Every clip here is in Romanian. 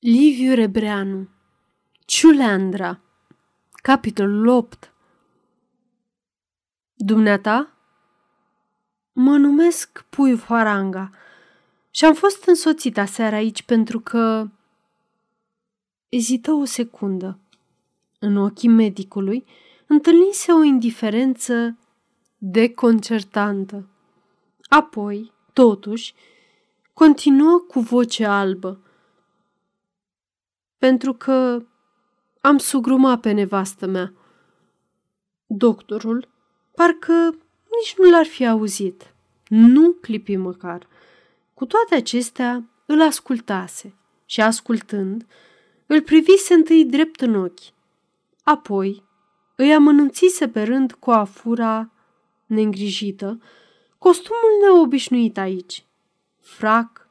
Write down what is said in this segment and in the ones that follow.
Liviu Rebreanu Ciuleandra Capitolul 8 Dumneata? Mă numesc Puiu Faranga și am fost însoțit aseară aici pentru că... Ezită o secundă. În ochii medicului întâlnise o indiferență deconcertantă. Apoi, totuși, continuă cu voce albă pentru că am sugrumat pe nevastă mea. Doctorul parcă nici nu l-ar fi auzit. Nu clipi măcar. Cu toate acestea, îl ascultase și, ascultând, îl privise întâi drept în ochi. Apoi îi amănunțise pe rând cu afura neîngrijită, costumul neobișnuit aici, frac,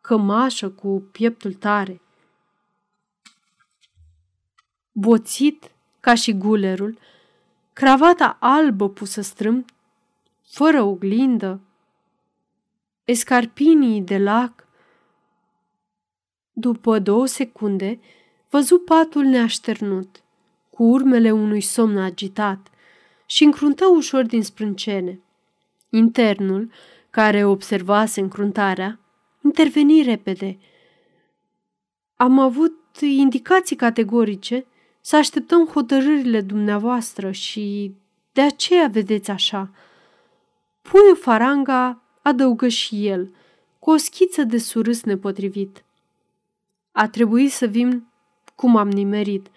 cămașă cu pieptul tare, boțit ca și gulerul, cravata albă pusă strâm, fără oglindă, escarpinii de lac. După două secunde, văzu patul neașternut, cu urmele unui somn agitat, și încruntă ușor din sprâncene. Internul, care observase încruntarea, interveni repede. Am avut indicații categorice să așteptăm hotărârile dumneavoastră și de aceea vedeți așa. Puiul Faranga adăugă și el, cu o schiță de surâs nepotrivit. A trebuit să vin cum am nimerit.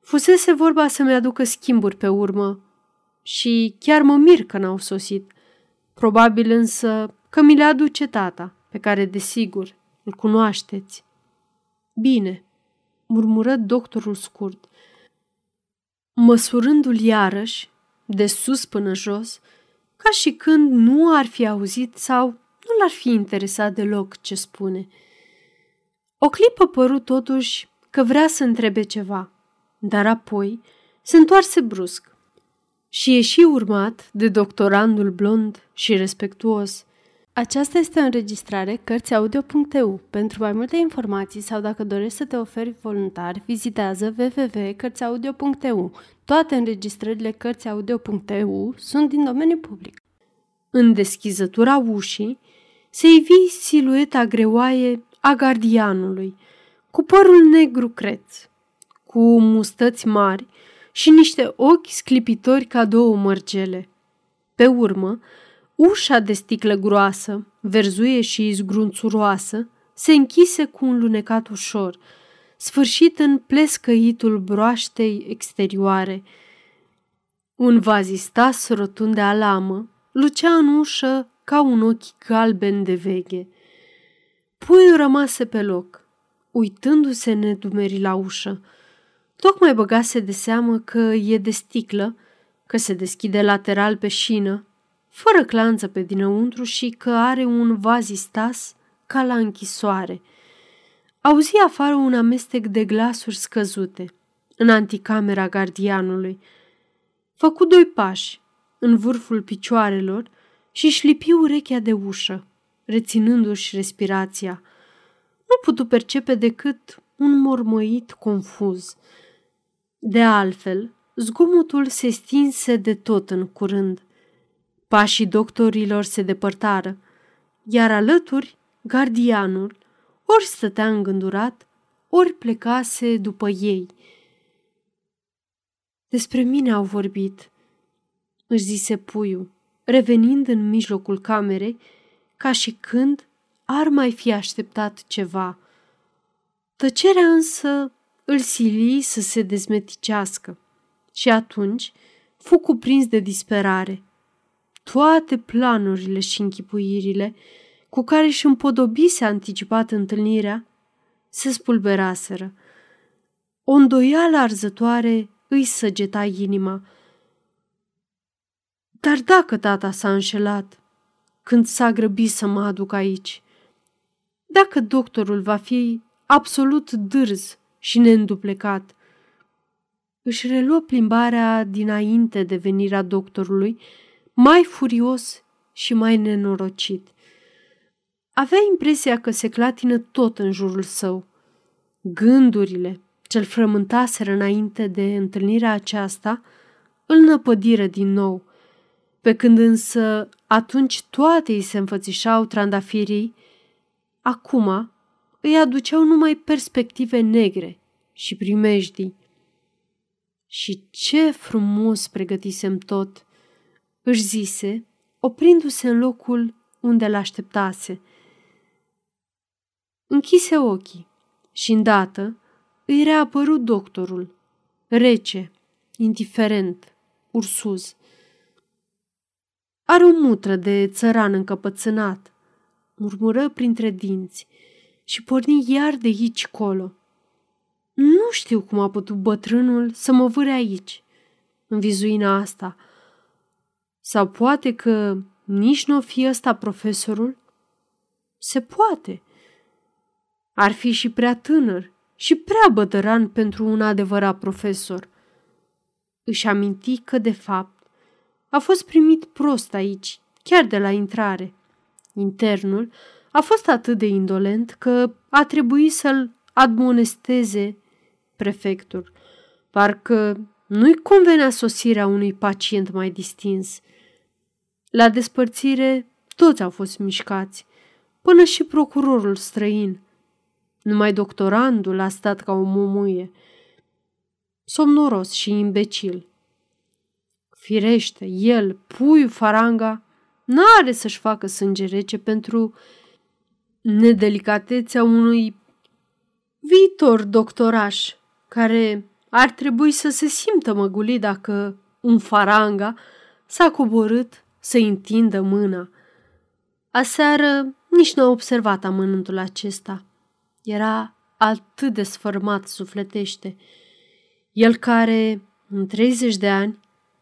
Fusese vorba să-mi aducă schimburi pe urmă și chiar mă mir că n-au sosit. Probabil însă că mi le aduce tata, pe care, desigur, îl cunoașteți. Bine, murmură doctorul scurt, măsurându-l iarăși, de sus până jos, ca și când nu ar fi auzit sau nu l-ar fi interesat deloc ce spune. O clipă păru totuși că vrea să întrebe ceva, dar apoi se întoarse brusc și ieși urmat de doctorandul blond și respectuos – aceasta este o înregistrare Cărțiaudio.eu. Pentru mai multe informații sau dacă dorești să te oferi voluntar, vizitează www.cărțiaudio.eu. Toate înregistrările Cărțiaudio.eu sunt din domeniu public. În deschizătura ușii se ivi silueta greoaie a gardianului, cu părul negru creț, cu mustăți mari și niște ochi sclipitori ca două mărgele. Pe urmă, Ușa de sticlă groasă, verzuie și zgrunțuroasă, se închise cu un lunecat ușor, sfârșit în plescăitul broaștei exterioare. Un vazistas rotund de alamă lucea în ușă ca un ochi galben de veche. Puiul rămase pe loc, uitându-se nedumeri la ușă. Tocmai băgase de seamă că e de sticlă, că se deschide lateral pe șină fără clanță pe dinăuntru și că are un vazistas ca la închisoare. Auzi afară un amestec de glasuri scăzute în anticamera gardianului. Făcu doi pași în vârful picioarelor și șlipi urechea de ușă, reținându-și respirația. Nu putu percepe decât un mormăit confuz. De altfel, zgomotul se stinse de tot în curând. Pașii doctorilor se depărtară, iar alături gardianul ori stătea îngândurat, ori plecase după ei. Despre mine au vorbit, își zise puiul, revenind în mijlocul camerei, ca și când ar mai fi așteptat ceva. Tăcerea însă îl sili să se dezmeticească și atunci fu cuprins de disperare – toate planurile și închipuirile cu care își împodobise anticipat întâlnirea se spulberaseră. O îndoială arzătoare îi săgeta inima. Dar dacă tata s-a înșelat când s-a grăbit să mă aduc aici, dacă doctorul va fi absolut dârz și neînduplecat, își reluă plimbarea dinainte de venirea doctorului mai furios și mai nenorocit. Avea impresia că se clatină tot în jurul său. Gândurile ce-l frământaseră înainte de întâlnirea aceasta îl năpădiră din nou, pe când însă atunci toate îi se înfățișau trandafirii, acum îi aduceau numai perspective negre și primejdii. Și ce frumos pregătisem tot, își zise, oprindu-se în locul unde l-așteptase. Închise ochii și îndată îi reapărut doctorul, rece, indiferent, ursuz. Are o mutră de țăran încăpățânat, murmură printre dinți și porni iar de aici colo. Nu știu cum a putut bătrânul să mă vâre aici, în vizuina asta. Sau poate că nici nu o fi ăsta profesorul? Se poate. Ar fi și prea tânăr și prea bătăran pentru un adevărat profesor. Își aminti că, de fapt, a fost primit prost aici, chiar de la intrare. Internul a fost atât de indolent că a trebuit să-l admonesteze prefectul. Parcă nu-i convenea sosirea unui pacient mai distins. La despărțire, toți au fost mișcați, până și procurorul străin. Numai doctorandul a stat ca o mumuie, somnoros și imbecil. Firește, el, puiul faranga, n-are să-și facă sânge rece pentru nedelicatețea unui viitor doctoraș care ar trebui să se simtă măgulit dacă un faranga s-a coborât să întindă mâna. Aseară nici nu a observat amănântul acesta. Era atât de sfărmat sufletește. El care, în 30 de ani,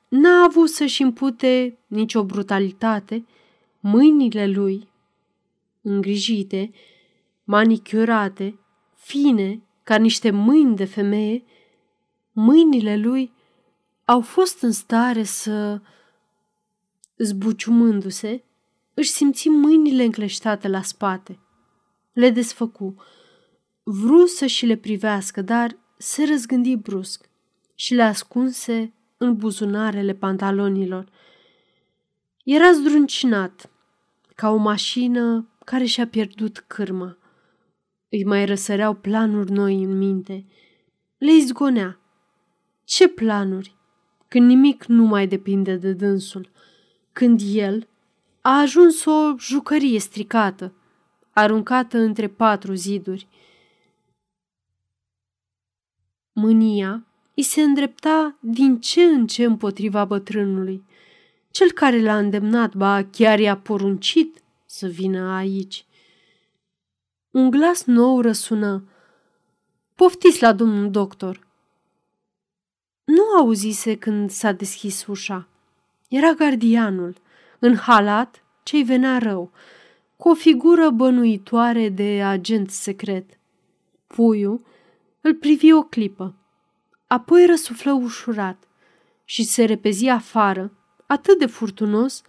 n-a avut să-și impute nicio brutalitate, mâinile lui, îngrijite, manicurate, fine, ca niște mâini de femeie, mâinile lui au fost în stare să, zbuciumându-se, își simți mâinile încleștate la spate. Le desfăcu. Vru să și le privească, dar se răzgândi brusc și le ascunse în buzunarele pantalonilor. Era zdruncinat, ca o mașină care și-a pierdut cârma. Îi mai răsăreau planuri noi în minte. Le izgonea. Ce planuri? Când nimic nu mai depinde de dânsul. Când el a ajuns o jucărie stricată, aruncată între patru ziduri. Mânia îi se îndrepta din ce în ce împotriva bătrânului, cel care l-a îndemnat, ba chiar i-a poruncit să vină aici. Un glas nou răsună. Poftiți la domnul doctor. Nu auzise când s-a deschis ușa. Era gardianul, în halat ce-i venea rău, cu o figură bănuitoare de agent secret. Puiul îl privi o clipă, apoi răsuflă ușurat și se repezi afară, atât de furtunos,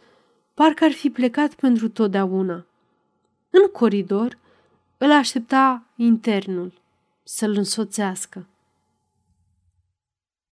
parcă ar fi plecat pentru totdeauna. În coridor îl aștepta internul să-l însoțească.